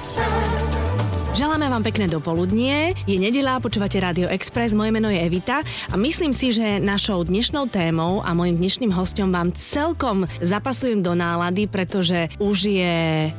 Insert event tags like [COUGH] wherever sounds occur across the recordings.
sun. Želáme vám pekné dopoludnie. Je nedelá, počúvate Radio Express, moje meno je Evita a myslím si, že našou dnešnou témou a mojim dnešným hostom vám celkom zapasujem do nálady, pretože už je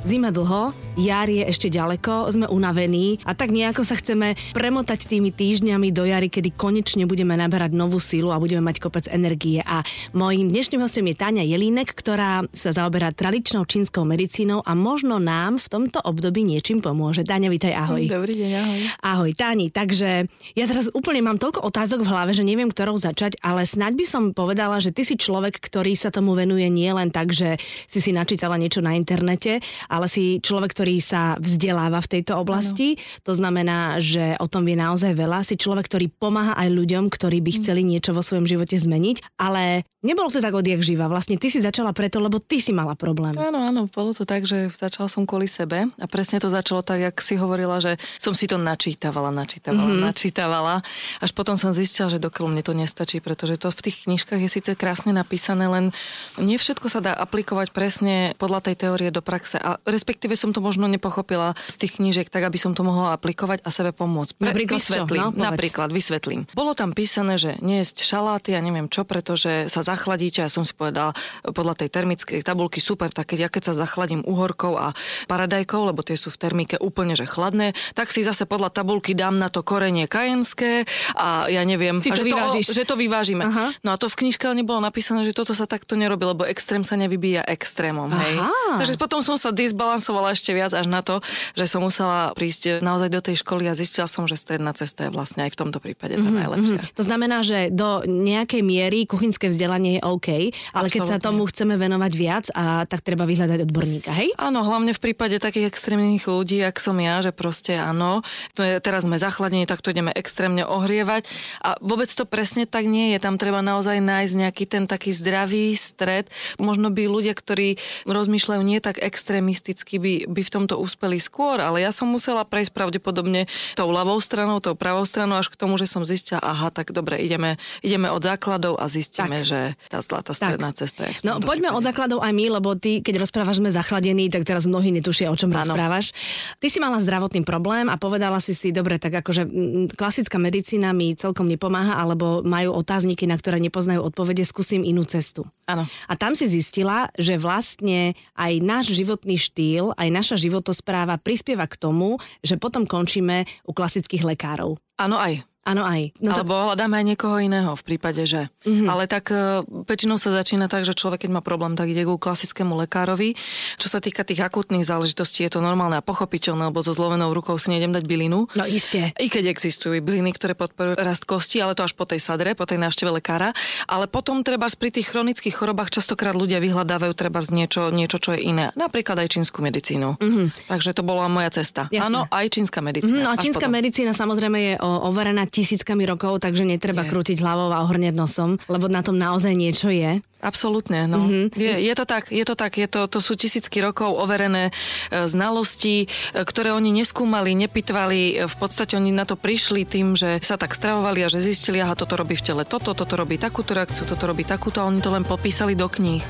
zima dlho, jar je ešte ďaleko, sme unavení a tak nejako sa chceme premotať tými týždňami do jary, kedy konečne budeme naberať novú silu a budeme mať kopec energie. A mojim dnešným hostom je Táňa Jelínek, ktorá sa zaoberá tradičnou čínskou medicínou a možno nám v tomto období niečím pomôže. Táňa, vítaj, ahoj ahoj. Dobrý deň, ahoj. Ahoj, Táni. Takže ja teraz úplne mám toľko otázok v hlave, že neviem, ktorou začať, ale snáď by som povedala, že ty si človek, ktorý sa tomu venuje nie len tak, že si si načítala niečo na internete, ale si človek, ktorý sa vzdeláva v tejto oblasti. Ano. To znamená, že o tom vie naozaj veľa. Si človek, ktorý pomáha aj ľuďom, ktorí by hm. chceli niečo vo svojom živote zmeniť, ale nebolo to tak odjak živa. Vlastne ty si začala preto, lebo ty si mala problém. Áno, áno, bolo to tak, že začala som kvôli sebe a presne to začalo tak, jak si hovorila, že som si to načítavala, načítavala, mm-hmm. načítavala. Až potom som zistila, že dokiaľ mne to nestačí, pretože to v tých knižkách je síce krásne napísané, len nie všetko sa dá aplikovať presne podľa tej teórie do praxe. A respektíve som to možno nepochopila z tých knížiek tak, aby som to mohla aplikovať a sebe pomôcť. Pre, napríklad vysvetlím, no, napríklad vysvetlím. Bolo tam písané, že jesť šaláty a neviem čo, pretože sa zachladíte. Ja som si povedala podľa tej termickej tabulky super, tak keď ja keď sa zachladím uhorkou a paradajkou, lebo tie sú v termike úplne že chladné, tak si zase podľa tabulky dám na to korenie kajenské a ja neviem, si to že, vyvážiš. to, že to vyvážime. Aha. No a to v knižke nebolo napísané, že toto sa takto nerobí, lebo extrém sa nevybíja extrémom. Hej. Takže potom som sa disbalansovala ešte viac až na to, že som musela prísť naozaj do tej školy a zistila som, že stredná cesta je vlastne aj v tomto prípade tá mm-hmm. najlepšia. To znamená, že do nejakej miery kuchynské vzdelanie je OK, ale Absolutne. keď sa tomu chceme venovať viac, a tak treba vyhľadať odborníka, hej? Áno, hlavne v prípade takých extrémnych ľudí, ak som ja, že proste áno, áno, to je, teraz sme zachladení, tak to ideme extrémne ohrievať. A vôbec to presne tak nie je. Tam treba naozaj nájsť nejaký ten taký zdravý stred. Možno by ľudia, ktorí rozmýšľajú nie tak extrémisticky, by, by v tomto úspeli skôr, ale ja som musela prejsť pravdepodobne tou ľavou stranou, tou pravou stranou až k tomu, že som zistila, aha, tak dobre, ideme, ideme od základov a zistíme, tak. že tá zlatá stredná tak. cesta je. No poďme prípade. od základov aj my, lebo ty, keď rozprávaš, sme zachladení, tak teraz mnohí netušia, o čom ano. rozprávaš. Ty si mala zdravotný problém a povedala si si, dobre, tak akože klasická medicína mi celkom nepomáha, alebo majú otázniky, na ktoré nepoznajú odpovede, skúsim inú cestu. Áno. A tam si zistila, že vlastne aj náš životný štýl, aj naša životospráva prispieva k tomu, že potom končíme u klasických lekárov. Áno, aj. Áno aj. No Alebo to... hľadáme aj niekoho iného v prípade, že. Mm-hmm. Ale tak uh, väčšinou sa začína tak, že človek, keď má problém, tak ide ku klasickému lekárovi. Čo sa týka tých akútnych záležitostí, je to normálne a pochopiteľné, lebo so zlovenou rukou si nejdem dať bylinu. No iste. I keď existujú byliny, ktoré podporujú rast kosti, ale to až po tej sadre, po tej návšteve lekára. Ale potom treba pri tých chronických chorobách častokrát ľudia vyhľadávajú treba z niečo, niečo, čo je iné. Napríklad aj čínsku medicínu. Mm-hmm. Takže to bola moja cesta. Áno, aj čínska medicína. Mm, no a čínska medicína samozrejme je overená tisíckami rokov, takže netreba je. krútiť hlavou a ohrňať nosom, lebo na tom naozaj niečo je. Absolútne, no. Mm-hmm. Je, je to tak, je to tak, je to, to sú tisícky rokov overené e, znalosti, e, ktoré oni neskúmali, nepitvali, e, v podstate oni na to prišli tým, že sa tak stravovali a že zistili, aha, toto robí v tele toto, toto robí takúto reakciu, toto robí takúto a oni to len popísali do kníh.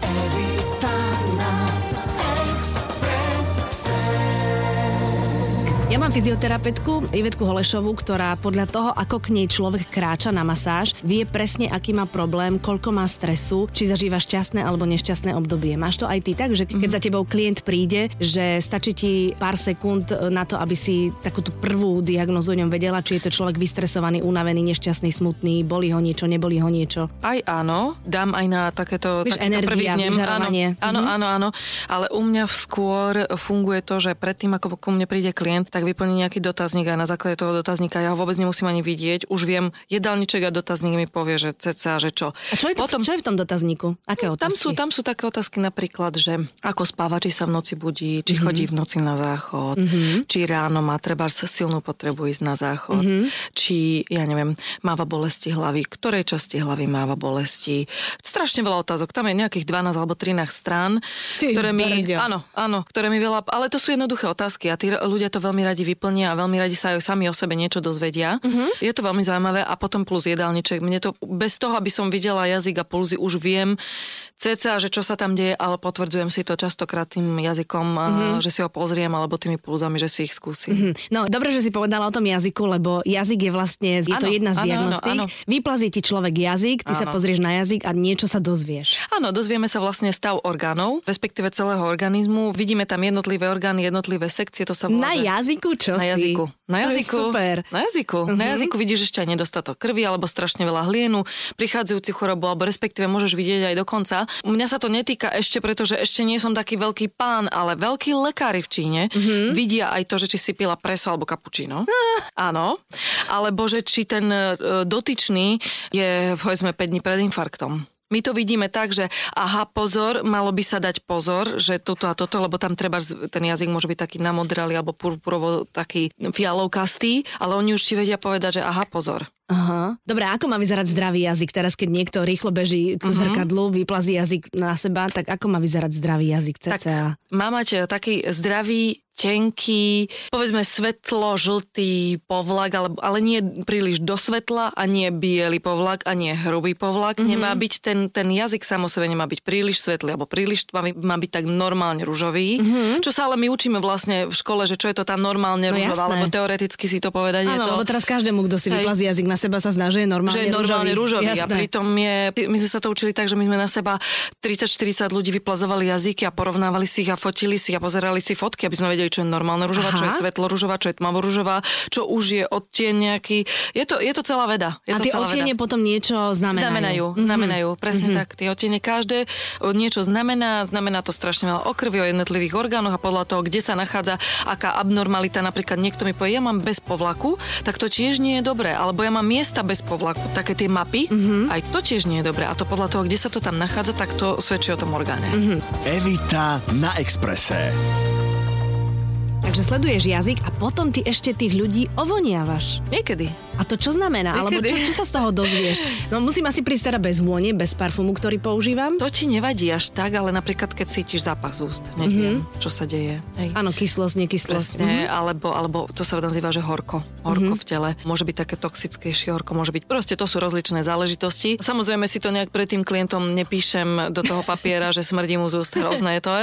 Ja mám fyzioterapeutku Ivetku Holešovú, ktorá podľa toho, ako k nej človek kráča na masáž, vie presne, aký má problém, koľko má stresu, či zažíva šťastné alebo nešťastné obdobie. Máš to aj ty tak, že keď mm-hmm. za tebou klient príde, že stačí ti pár sekúnd na to, aby si takúto prvú diagnozu o ňom vedela, či je to človek vystresovaný, unavený, nešťastný, smutný, boli ho niečo, neboli ho niečo. Aj áno, dám aj na takéto, Víš, takéto energia. Áno, áno, áno, áno, ale u mňa skôr funguje to, že predtým, ako ku mne príde klient, tak tak vyplní nejaký dotazník a na základe toho dotazníka ja ho vôbec nemusím ani vidieť. Už viem, jedálniček a dotazník mi povie, že ceca, že čo. A čo je, to, Potom, čo je v tom dotazníku? Aké otázky? Tam sú, tam sú také otázky napríklad, že ako spáva, či sa v noci budí, či mm-hmm. chodí v noci na záchod, mm-hmm. či ráno má treba silnú potrebu ísť na záchod, mm-hmm. či, ja neviem, máva bolesti hlavy, ktorej časti hlavy máva bolesti. Strašne veľa otázok. Tam je nejakých 12 alebo 13 strán, Ty, ktoré mi, áno, áno, ktoré mi veľa, ale to sú jednoduché otázky a tí ľudia to veľmi radi vyplnia a veľmi radi sa aj sami o sebe niečo dozvedia. Uh-huh. Je to veľmi zaujímavé a potom plus jedálniček. Mne to, bez toho, aby som videla jazyk a pulzy, už viem cca, že čo sa tam deje, ale potvrdzujem si to častokrát tým jazykom, mm-hmm. že si ho pozriem, alebo tými pulzami, že si ich skúsim. Mm-hmm. No, dobre, že si povedala o tom jazyku, lebo jazyk je vlastne, je ano, to jedna z diagnostík. Vyplazí ti človek jazyk, ty ano. sa pozrieš na jazyk a niečo sa dozvieš. Áno, dozvieme sa vlastne stav orgánov, respektíve celého organizmu. Vidíme tam jednotlivé orgány, jednotlivé sekcie, to sa volá, Na že... jazyku čo Na jazyku. Na jazyku. super. Na jazyku. Uh-huh. Na jazyku vidíš ešte aj nedostatok krvi alebo strašne veľa hlienu, prichádzajúci chorobu, alebo respektíve môžeš vidieť aj dokonca. Mňa sa to netýka ešte, pretože ešte nie som taký veľký pán, ale veľkí lekári v Číne uh-huh. vidia aj to, že či si pila preso alebo kapučino. [LAUGHS] Áno. Alebo že či ten e, dotyčný je povedzme 5 dní pred infarktom. My to vidíme tak, že aha, pozor, malo by sa dať pozor, že toto a toto, lebo tam treba, ten jazyk môže byť taký namodralý alebo purpurovo taký fialovkastý, ale oni už ti vedia povedať, že aha, pozor. Aha. Dobre, ako má vyzerať zdravý jazyk? Teraz, keď niekto rýchlo beží k uh-huh. zrkadlu, vyplazí jazyk na seba, tak ako má vyzerať zdravý jazyk cca? Tak má mať taký zdravý tenký, povedzme svetlo, žltý povlak, ale, ale nie príliš do svetla a nie biely povlak a nie hrubý povlak. Mm-hmm. Nemá byť ten, ten jazyk samo sebe nemá byť príliš svetlý alebo príliš tmavý, má byť tak normálne rúžový. Mm-hmm. Čo sa ale my učíme vlastne v škole, že čo je to tá normálne no, rúžová, alebo teoreticky si to povedať. Áno, je to... lebo teraz každému, kto si vyplazí jazyk na seba, sa zná, že je normálne, že je normálne rúžový. rúžový. A pritom je, my sme sa to učili tak, že my sme na seba 30-40 ľudí vyplazovali jazyky a porovnávali si ich a fotili si a pozerali si fotky, aby sme vedeli, čo je normálna rúžová, Aha. čo je svetlo rúžová, čo je tmavo rúžová, čo už je odtieň nejaký. Je to, je to celá veda. Je a to tie odtiene potom niečo znamenajú. Znamenajú, mm-hmm. znamenajú, presne mm-hmm. tak. Tie odtiene každé niečo znamená, znamená to strašne veľa o krvi, o jednotlivých orgánoch a podľa toho, kde sa nachádza aká abnormalita, napríklad niekto mi povie, ja mám bez povlaku, tak to tiež nie je dobré. Alebo ja mám miesta bez povlaku, také tie mapy, mm-hmm. aj to tiež nie je dobré. A to podľa toho, kde sa to tam nachádza, tak to svedčí o tom orgáne. Mm-hmm. Evita na Exprese. Takže sleduješ jazyk a potom ty ešte tých ľudí ovoniavaš. Niekedy. A to čo znamená? Niekedy. Alebo čo, čo sa z toho dozvieš? No musím asi prísť teda bez vône, bez parfumu, ktorý používam. To ti nevadí až tak, ale napríklad keď cítiš zápach z úst, neviem, mm-hmm. čo sa deje. Áno, kyslosť, nekyslosť. Presne, mm-hmm. alebo, alebo to sa nazýva, že horko. Horko mm-hmm. v tele. Môže byť také toxickejšie horko, môže byť. Proste to sú rozličné záležitosti. Samozrejme si to nejak pred tým klientom nepíšem do toho papiera, že smrdí mu z úst, hrozné je to.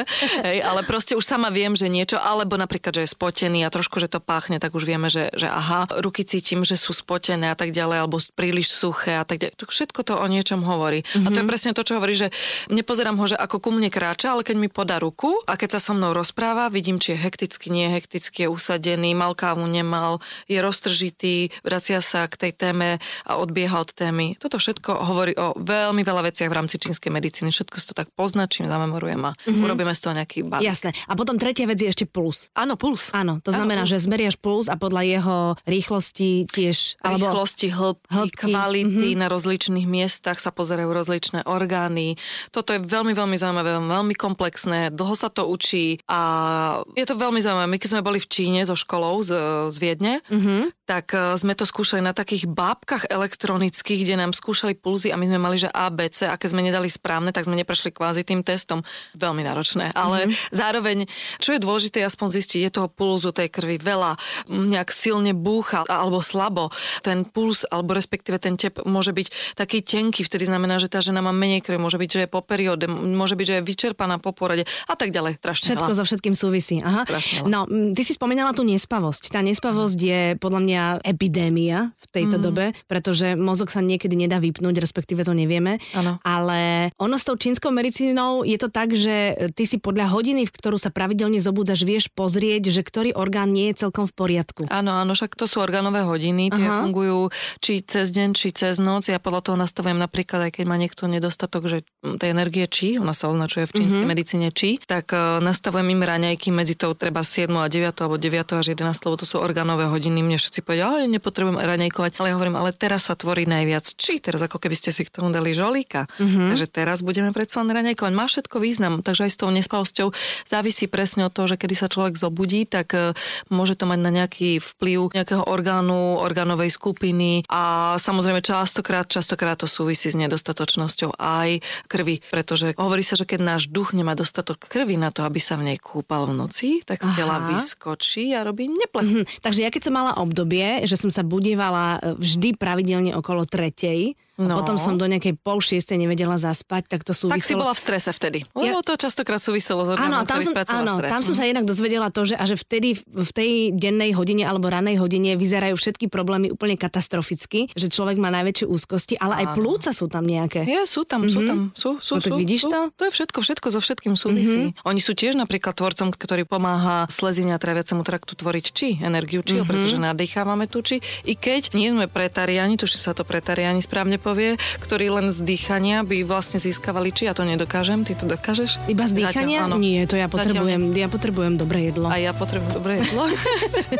Hej, ale proste už sama viem, že niečo, alebo napríklad, že je spotený a trošku, že to páchne, tak už vieme, že, že aha, ruky cítim, že sú spotené a tak ďalej, alebo príliš suché a tak ďalej. Všetko to o niečom hovorí. Mm-hmm. A to je mhm. presne to, čo hovorí, že nepozerám ho, že ako ku mne kráča, ale keď mi podá ruku a keď sa so mnou rozpráva, vidím, či je hekticky, nie hekticky, je usadený, mal kávu, nemal, je roztržitý, vracia sa k tej téme a odbieha od témy. Toto všetko hovorí o veľmi veľa veciach v rámci čínskej medicíny. Všetko si to tak poznačím, zamemorujem a mm-hmm. urobíme z toho nejaký balík. Jasné. A potom tretia vec je ešte puls. Áno, puls. Áno, to znamená, Áno, puls. že zmeriaš puls a podľa jeho rýchlosti tiež... Alebo rýchlosti, hĺbky, hĺbky. kvality, mm-hmm. na rozličných miestach sa pozerajú rozličné orgány. Toto je veľmi, veľmi zaujímavé, veľmi komplexné, dlho sa to učí a je to veľmi zaujímavé. My keď sme boli v Číne so školou z, z Viedne, mm-hmm tak e, sme to skúšali na takých bábkach elektronických, kde nám skúšali pulzy a my sme mali, že ABC a keď sme nedali správne, tak sme neprešli kvázi tým testom. Veľmi náročné, ale mm-hmm. zároveň, čo je dôležité aspoň zistiť, je toho pulzu tej krvi veľa, nejak silne búcha alebo slabo. Ten puls, alebo respektíve ten tep môže byť taký tenký, vtedy znamená, že tá žena má menej krvi, môže byť, že je po perióde, môže byť, že je vyčerpaná po porade a tak ďalej. Strašne Všetko so všetkým súvisí. Aha. No, ty si spomínala tú nespavosť. Tá nespavosť je podľa mňa epidémia v tejto mm. dobe, pretože mozog sa niekedy nedá vypnúť, respektíve to nevieme. Ano. Ale ono s tou čínskou medicínou je to tak, že ty si podľa hodiny, v ktorú sa pravidelne zobúdzaš, vieš pozrieť, že ktorý orgán nie je celkom v poriadku. Áno, áno, však to sú orgánové hodiny, tie Aha. fungujú či cez deň, či cez noc. Ja podľa toho nastavujem napríklad, aj keď má niekto nedostatok, že tej energie či, ona sa označuje v čínskej mm-hmm. medicíne či, tak uh, nastavujem im raňajky medzi tou treba 7 a 9 alebo 9 až 11, lebo to sú orgánové hodiny. Mne všetci povedia, ale nepotrebujem raňajkovať, ale ja hovorím, ale teraz sa tvorí najviac. Či teraz ako keby ste si k tomu dali žolíka. Mm-hmm. Takže teraz budeme predsa len raňajkovať. Má všetko význam, takže aj s tou nespavosťou závisí presne od toho, že kedy sa človek zobudí, tak uh, môže to mať na nejaký vplyv nejakého orgánu, orgánové hormónovej skupiny a samozrejme častokrát, častokrát to súvisí s nedostatočnosťou aj krvi, pretože hovorí sa, že keď náš duch nemá dostatok krvi na to, aby sa v nej kúpal v noci, tak z tela vyskočí a robí neplech. Mm-hmm. Takže ja keď som mala obdobie, že som sa budievala e, vždy pravidelne okolo tretej, No. A potom som do nejakej pol šiestej nevedela zaspať, tak to súviselo... Tak si bola v strese vtedy, lebo ja... to častokrát súviselo s orgánom, áno, tam som, áno, stres. tam som sa jednak dozvedela to, že, a že vtedy v tej dennej hodine alebo ranej hodine vyzerajú všetky problémy úplne katastroficky, že človek má najväčšie úzkosti, ale áno. aj plúca sú tam nejaké. Je, sú tam, mm-hmm. sú tam, sú, sú, no, tak sú, vidíš sú. to? To je všetko, všetko so všetkým súvisí. Mm-hmm. Oni sú tiež napríklad tvorcom, ktorý pomáha slezine a traviacemu traktu tvoriť či, energiu či, mm-hmm. pretože nadýchávame tu či. I keď nie sme pretariani, tuším sa to pretariani správne povie, ktorí len z dýchania by vlastne získavali či ja to nedokážem, ty to dokážeš? Iba z dýchania? Zatiaľ, Nie, to ja potrebujem, ja potrebujem dobré jedlo. A ja potrebujem dobré jedlo.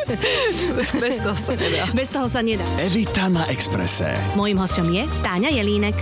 [LAUGHS] Bez toho sa nedá. Bez toho sa nedá. Evita na Exprese. Mojím hostom je Táňa Jelínek.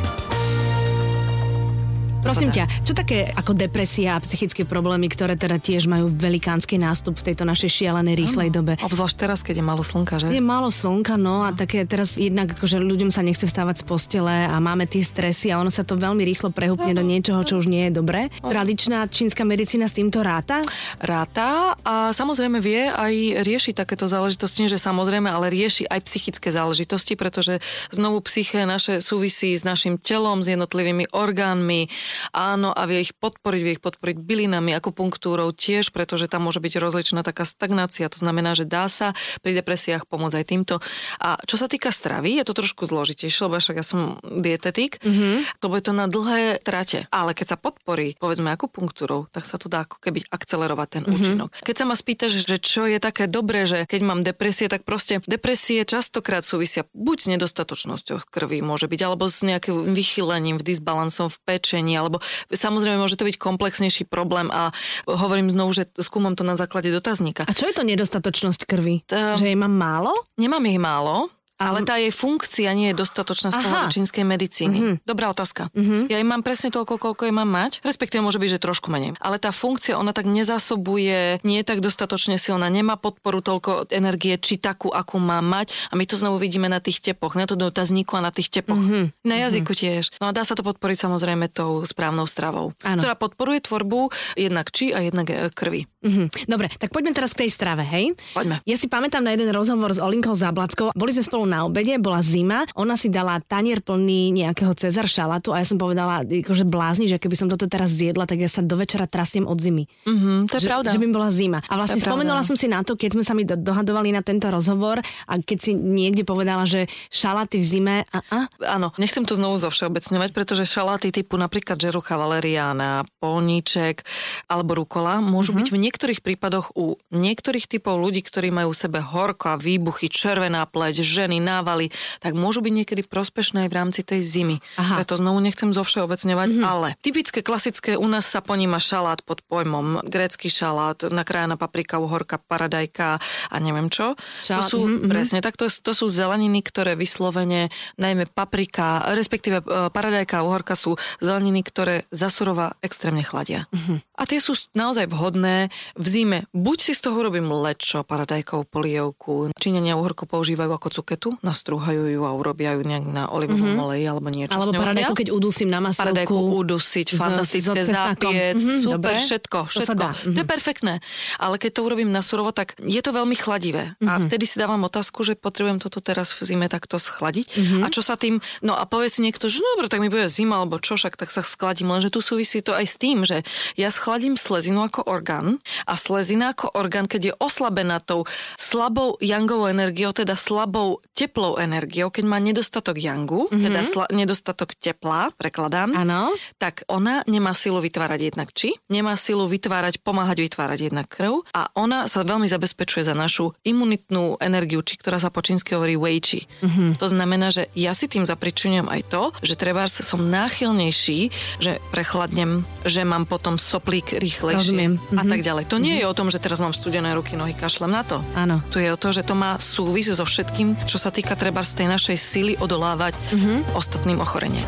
Prosím ťa, čo také ako depresia a psychické problémy, ktoré teda tiež majú velikánsky nástup v tejto našej šialenej rýchlej dobe? Obzvlášť teraz, keď je málo slnka, že? Je málo slnka, no a také teraz jednak, akože ľuďom sa nechce vstávať z postele a máme tie stresy a ono sa to veľmi rýchlo prehúpne do niečoho, čo už nie je dobré. Tradičná čínska medicína s týmto ráta? Ráta a samozrejme vie aj riešiť takéto záležitosti, že samozrejme, ale rieši aj psychické záležitosti, pretože znovu psyché naše súvisí s našim telom, s jednotlivými orgánmi, Áno, a vie ich podporiť, vie ich podporiť bylinami, akupunktúrou tiež, pretože tam môže byť rozličná taká stagnácia. To znamená, že dá sa pri depresiách pomôcť aj týmto. A čo sa týka stravy, je to trošku zložitejšie, lebo však ja som dietetik, mm-hmm. lebo je to na dlhé trate. Ale keď sa podporí, povedzme akupunktúrou, tak sa to dá ako keby akcelerovať ten mm-hmm. účinok. Keď sa ma spýtaš, že čo je také dobré, že keď mám depresie, tak proste depresie častokrát súvisia buď s nedostatočnosťou krvi môže byť, alebo s nejakým vychylením, v disbalansom v pečení, alebo samozrejme môže to byť komplexnejší problém a hovorím znovu, že skúmam to na základe dotazníka. A čo je to nedostatočnosť krvi? To... Že jej mám málo? Nemám ich málo, ale tá jej funkcia nie je dostatočná z pohľadu čínskej medicíny. Mm-hmm. Dobrá otázka. Mm-hmm. Ja jej mám presne toľko, koľko jej mám mať, respektíve môže byť, že trošku menej. Ale tá funkcia, ona tak nezásobuje, nie je tak dostatočne silná, nemá podporu toľko energie, či takú, akú má mať. A my to znovu vidíme na tých tepoch, na to dotazníku a na tých tepoch. Mm-hmm. Na jazyku mm-hmm. tiež. No a dá sa to podporiť samozrejme tou správnou stravou, ano. ktorá podporuje tvorbu jednak či a jednak e, krvi. Mm-hmm. Dobre, tak poďme teraz k tej strave, hej? Poďme. Ja si pamätám na jeden rozhovor s Olinkou Zablackou. Boli sme spolu na obede, bola zima, ona si dala tanier plný nejakého Cezar šalatu a ja som povedala, akože blázni, že keby som toto teraz zjedla, tak ja sa do večera trasiem od zimy. Mm-hmm, to je že, pravda. Že by bola zima. A vlastne spomenula pravda. som si na to, keď sme sa mi dohadovali na tento rozhovor a keď si niekde povedala, že šalaty v zime a a? Áno, nechcem to znovu zovšeobecňovať, pretože šalaty typu napríklad žerucha valeriána, polníček alebo rukola môžu mm-hmm. byť v niektorých prípadoch u niektorých typov ľudí, ktorí majú v sebe horko a výbuchy, červená pleť, ženy, nával fungovali, tak môžu byť niekedy prospešné aj v rámci tej zimy. Aha. Preto znovu nechcem zovšeobecňovať, mm-hmm. ale typické klasické u nás sa poníma šalát pod pojmom grécky šalát, nakrájana paprika, uhorka, paradajka a neviem čo. Šalát, to sú, mm-hmm. presne, tak to, to sú zeleniny, ktoré vyslovene, najmä paprika, respektíve e, paradajka a uhorka sú zeleniny, ktoré zasurova extrémne chladia. Mm-hmm. A tie sú naozaj vhodné v zime. Buď si z toho robím lečo, paradajkovú polievku. Číňania uhorku používajú ako cuketu na nastrúhajú ju a urobia ju nejak na olivovom mm-hmm. oleji alebo niečo Alebo paradajku, keď udusím na maselku. Paradajku udusiť, fantastické z, zápiec, mm-hmm, super, dobre. všetko, všetko. To, mm-hmm. to je perfektné. Ale keď to urobím na surovo, tak je to veľmi chladivé. Mm-hmm. A mhm. vtedy si dávam otázku, že potrebujem toto teraz v zime takto schladiť. Mm-hmm. A čo sa tým, no a povie si niekto, že no dobre, tak mi bude zima alebo čo, však tak sa schladím. Lenže tu súvisí to aj s tým, že ja schladím slezinu ako orgán a slezina ako orgán, keď je oslabená tou slabou jangovou energiou, teda slabou teplou energiou, keď má nedostatok yangu, mm-hmm. teda sla- nedostatok tepla, prekladám, ano. tak ona nemá silu vytvárať jednak či, nemá silu vytvárať, pomáhať vytvárať jednak krv a ona sa veľmi zabezpečuje za našu imunitnú energiu, či ktorá sa po čínsky hovorí wei chi. Mm-hmm. To znamená, že ja si tým zapričujem aj to, že treba som náchylnejší, že prechladnem, že mám potom soplík rýchlejšie mm-hmm. a tak ďalej. To nie mm-hmm. je o tom, že teraz mám studené ruky, nohy, kašlem na to. Áno. Tu je o to, že to má súvis so všetkým, čo sa týka treba z tej našej sily odolávať mm-hmm. ostatným ochoreniam.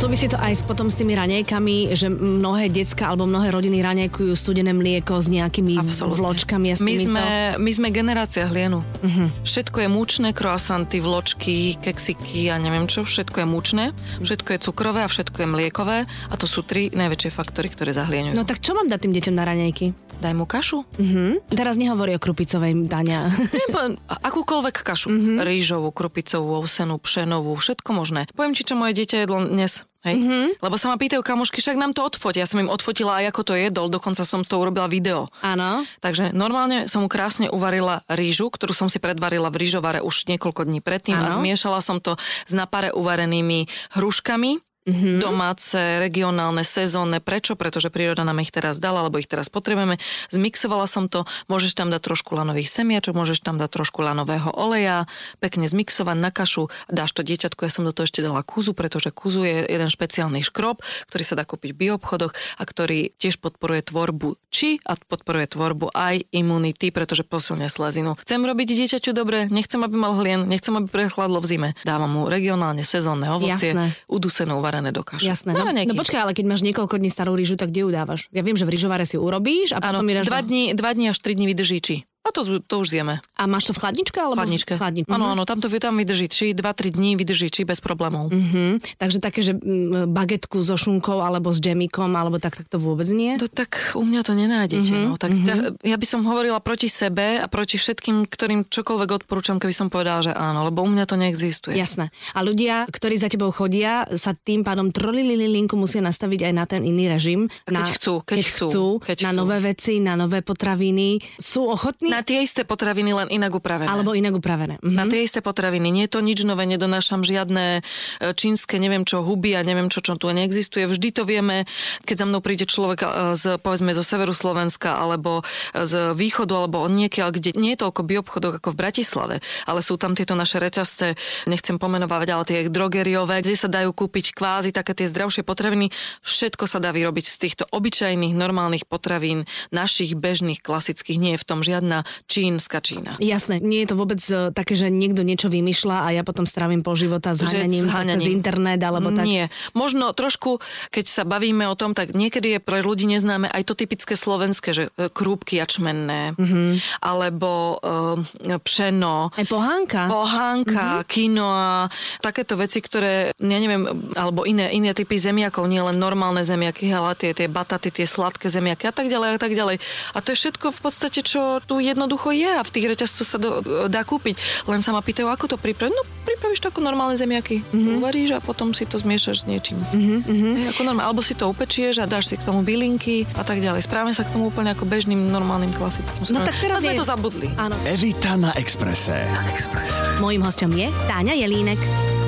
Súvisí to aj s, potom s tými raňajkami, že mnohé decka alebo mnohé rodiny raňajkujú studené mlieko s nejakými Absolútne. vločkami. A s My sme, my sme generácia hlienu. Uh-huh. Všetko je mučné, croissanty, vločky, keksiky a neviem čo, všetko je mučné, všetko je cukrové a všetko je mliekové a to sú tri najväčšie faktory, ktoré zahlieňujú. No tak čo mám dať tým deťom na raňajky? Daj mu kašu. Mhm. Teraz nehovorí o krupicovej [LAUGHS] poviem, akúkoľvek kašu. Mm-hmm. Rýžovú, krupicovú, ovsenú, pšenovú, všetko možné. Poviem ti, čo moje dieťa jedlo dnes. Hej? Mm-hmm. Lebo sa ma pýtajú kamošky, však nám to odfoť. Ja som im odfotila aj ako to jedol, dokonca som z toho urobila video. Áno. Takže normálne som mu krásne uvarila rýžu, ktorú som si predvarila v rýžovare už niekoľko dní predtým a Áno. zmiešala som to s napare uvarenými hruškami. Mm-hmm. Domáce, regionálne, sezónne. Prečo? Pretože príroda nám ich teraz dala, alebo ich teraz potrebujeme. Zmixovala som to, môžeš tam dať trošku lanových semiačok, môžeš tam dať trošku lanového oleja, pekne zmixovať na kašu, dáš to dieťatku, ja som do toho ešte dala kuzu, pretože kuzu je jeden špeciálny škrob, ktorý sa dá kúpiť v bioobchodoch a ktorý tiež podporuje tvorbu či a podporuje tvorbu aj imunity, pretože posilňuje slezinu. Chcem robiť dieťaťu dobre, nechcem, aby mal hlien, nechcem, aby prechladlo v zime. Dávam mu regionálne sezónne ovocie, Jasné. udusené, do kaše. Jasné. No, no počkaj, ale keď máš niekoľko dní starú rýžu, tak kde ju dávaš? Ja viem, že v rýžovare si urobíš a potom mi dáš dva dní, dva dní až tri dní vydrží či. A to, to už zjeme. A máš to v chladničke? Alebo Chladničke. V chladničke. Áno, áno, tam to vie- tam vydrží či 2-3 dní vydrží či bez problémov. Mhm. Takže také, že mm, bagetku so šunkou alebo s džemikom, alebo tak, tak to vôbec nie? To tak u mňa to nenájdete. Mhm, Mm-hmm, no. tak ťa, ja by som hovorila proti sebe a proti všetkým, ktorým čokoľvek odporúčam, keby som povedala, že áno, lebo u mňa to neexistuje. Jasné. A ľudia, ktorí za tebou chodia, sa tým pádom trolililinku musia nastaviť aj na ten iný režim. Keď na, chcú, keď chcú, keď na chcú. nové veci, na nové potraviny. Sú ochotní? Na tie isté potraviny, len inak upravené. Alebo inak upravené. Mhm. Na tie isté potraviny. Nie je to nič nové, nedonášam žiadne e, čínske, neviem čo, huby a neviem čo, čo tu neexistuje. Vždy to vieme, keď za mnou príde človek e, z, povedzme, zo severu Slovenska alebo e, z východu alebo od niekiaľ, kde nie je toľko bioobchodov ako v Bratislave, ale sú tam tieto naše reťazce, nechcem pomenovať, ale tie drogeriové, kde sa dajú kúpiť kvázi také tie zdravšie potraviny. Všetko sa dá vyrobiť z týchto obyčajných, normálnych potravín, našich bežných, klasických. Nie je v tom žiadna čínska Čína. Jasné, nie je to vôbec e, také, že niekto niečo vymýšľa a ja potom strávim pol života s Že háňaním s háňaním. cez internet alebo tak. Nie. Možno trošku, keď sa bavíme o tom, tak niekedy je pre ľudí neznáme aj to typické slovenské, že e, krúpky jačmenné, Mhm. mm-hmm. alebo e, pšeno, Aj pohánka. pohánka, mm-hmm. quinoa, takéto veci, ktoré, ja neviem, alebo iné, iné typy zemiakov, nie len normálne zemiaky, ale tie, tie bataty, tie sladké zemiaky a tak ďalej a tak ďalej. A to je všetko v podstate, čo tu jednoducho je a v tých reťazcoch sa do, dá kúpiť. Len sa ma pýtajú, ako to pripraviť. No, pripravíš to ako normálne zemiaky. Mm-hmm. Uvaríš a potom si to zmiešaš s niečím. Mm-hmm. Hej, ako normálne. Alebo si to upečieš a dáš si k tomu bylinky a tak ďalej. Správame sa k tomu úplne ako bežným, normálnym, klasickým. No tak teraz sme je- to zabudli. Áno. Evita na Exprese. Na Exprese. Mojím hostom je Táňa Jelínek.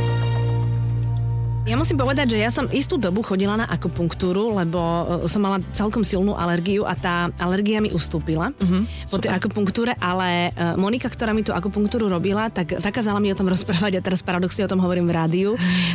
Ja musím povedať, že ja som istú dobu chodila na akupunktúru, lebo e, som mala celkom silnú alergiu a tá alergia mi ustúpila uh-huh, po tej akupunktúre, ale e, Monika, ktorá mi tú akupunktúru robila, tak zakázala mi o tom [LAUGHS] rozprávať a teraz paradoxne o tom hovorím v rádiu,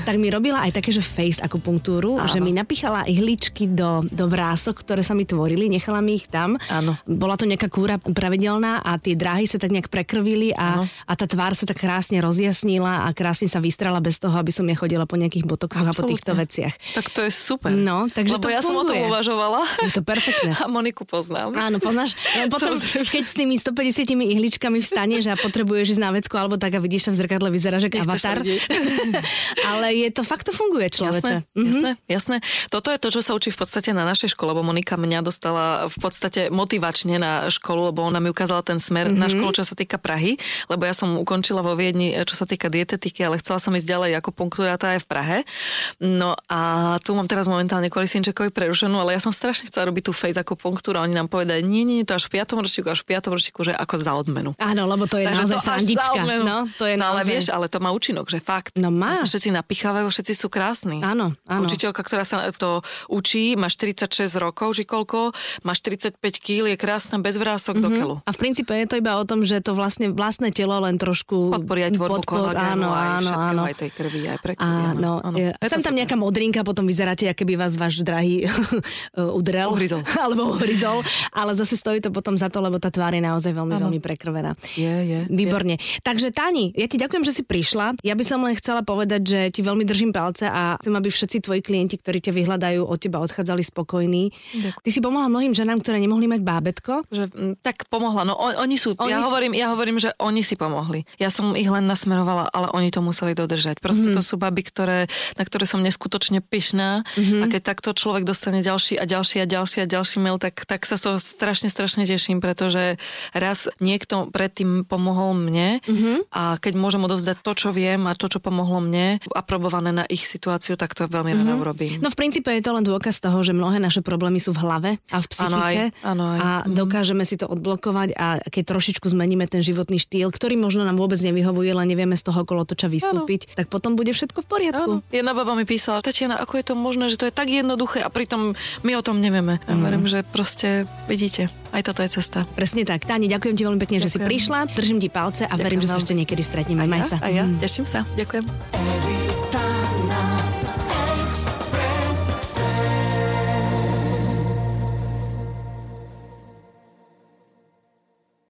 tak mi robila aj také, že face akupunktúru, Áno. že mi napichala ihličky do, do vrások, ktoré sa mi tvorili, nechala mi ich tam. Áno. Bola to nejaká kúra pravidelná a tie dráhy sa tak nejak prekrvili a, Áno. a tá tvár sa tak krásne rozjasnila a krásne sa vystrala bez toho, aby som ja chodila po nejakých botoxoch a po týchto veciach. Tak to je super. No, takže Lebo to ja som o tom funguje. uvažovala. Je to perfektné. [LAUGHS] A Moniku poznám. Áno, poznáš? Len potom, keď s tými 150 ihličkami vstaneš a potrebuješ ísť na vecku alebo tak a vidíš sa v zrkadle, Nechceš sa avatar. [LAUGHS] Ale je to fakt to funguje, človeče. Jasné, Mhm. jasné, jasné. Toto je to, čo sa učí v podstate na našej škole, lebo Monika mňa dostala v podstate motivačne na školu, lebo ona mi ukázala ten smer Mhm. na školu, čo sa týka Prahy, lebo ja som ukončila vo Viedni, čo sa týka dietetiky, ale chcela som ísť ďalej ako punktúra, tá je v Prahe. No a tu mám teraz momentálne kvôli synčekovi prerušenú, ale ja som strašne chcela robiť tú face ako punktúra. Oni nám povedali, nie, nie, to až v 5. ročníku, až v 5. ročníku, že ako za odmenu. Áno, lebo to je Takže naozaj to srandička. No, to je no ale naozaj... vieš, ale to má účinok, že fakt. No má. Tam sa všetci napichávajú, všetci sú krásni. Áno, áno. Učiteľka, ktorá sa to učí, má 46 rokov, či koľko, má 45 kg, je krásna, bez vrások do keľu. A v princípe je to iba o tom, že to vlastne vlastné telo len trošku... Podporí aj tvorbu podpor- kolagénu, áno, aj áno, všetkého, áno. aj tej krvi, aj pre krvi. Áno, áno. Je, sem tam nejaká modrinka, potom vyzeráte, aké by vás váš drahý [LAUGHS] udrel. Uhryzol. [LAUGHS] alebo uhryzol. Ale zase stojí to potom za to, lebo tá tvár je naozaj veľmi, ano. veľmi prekrvená. Je, je. Výborne. Je. Takže Tani, ja ti ďakujem, že si prišla. Ja by som len chcela povedať, že ti veľmi držím palce a chcem, aby všetci tvoji klienti, ktorí ťa vyhľadajú, od teba odchádzali spokojní. Ďakujem. Ty si pomohla mnohým ženám, ktoré nemohli mať bábetko. Že, m, tak pomohla. No on, oni sú, oni ja, sú... Hovorím, ja hovorím, že oni si pomohli. Ja som ich len nasmerovala, ale oni to museli dodržať. Proste mm-hmm. to sú baby, ktoré, na ktoré som neskutočne pyšná mm-hmm. a keď takto človek dostane ďalší a ďalší a ďalší a ďalší mail, tak, tak sa to strašne, strašne teším, pretože raz niekto predtým pomohol mne mm-hmm. a keď môžem odovzdať to, čo viem a to, čo pomohlo mne, aprobované na ich situáciu, tak to veľmi mm-hmm. rada mhm. urobím. No v princípe je to len dôkaz toho, že mnohé naše problémy sú v hlave a v psychike ano, aj, ano, aj. a mm-hmm. dokážeme si to odblokovať a keď trošičku zmeníme ten životný štýl, ktorý možno nám vôbec nevyhovuje, len nevieme z toho kolotoča vystúpiť, ano. tak potom bude všetko v poriadku. Ano. Jedna baba mi písala, Tatiana, ako je to možné, že to je tak jednoduché a pritom my o tom nevieme. Ja mm. verím, že proste vidíte, aj toto je cesta. Presne tak. Táni, ďakujem ti veľmi pekne, ďakujem. že si prišla. Držím ti palce a ďakujem verím, že sa ešte niekedy stretneme. A Maj ja, sa. A ja, mm. teším sa. Ďakujem.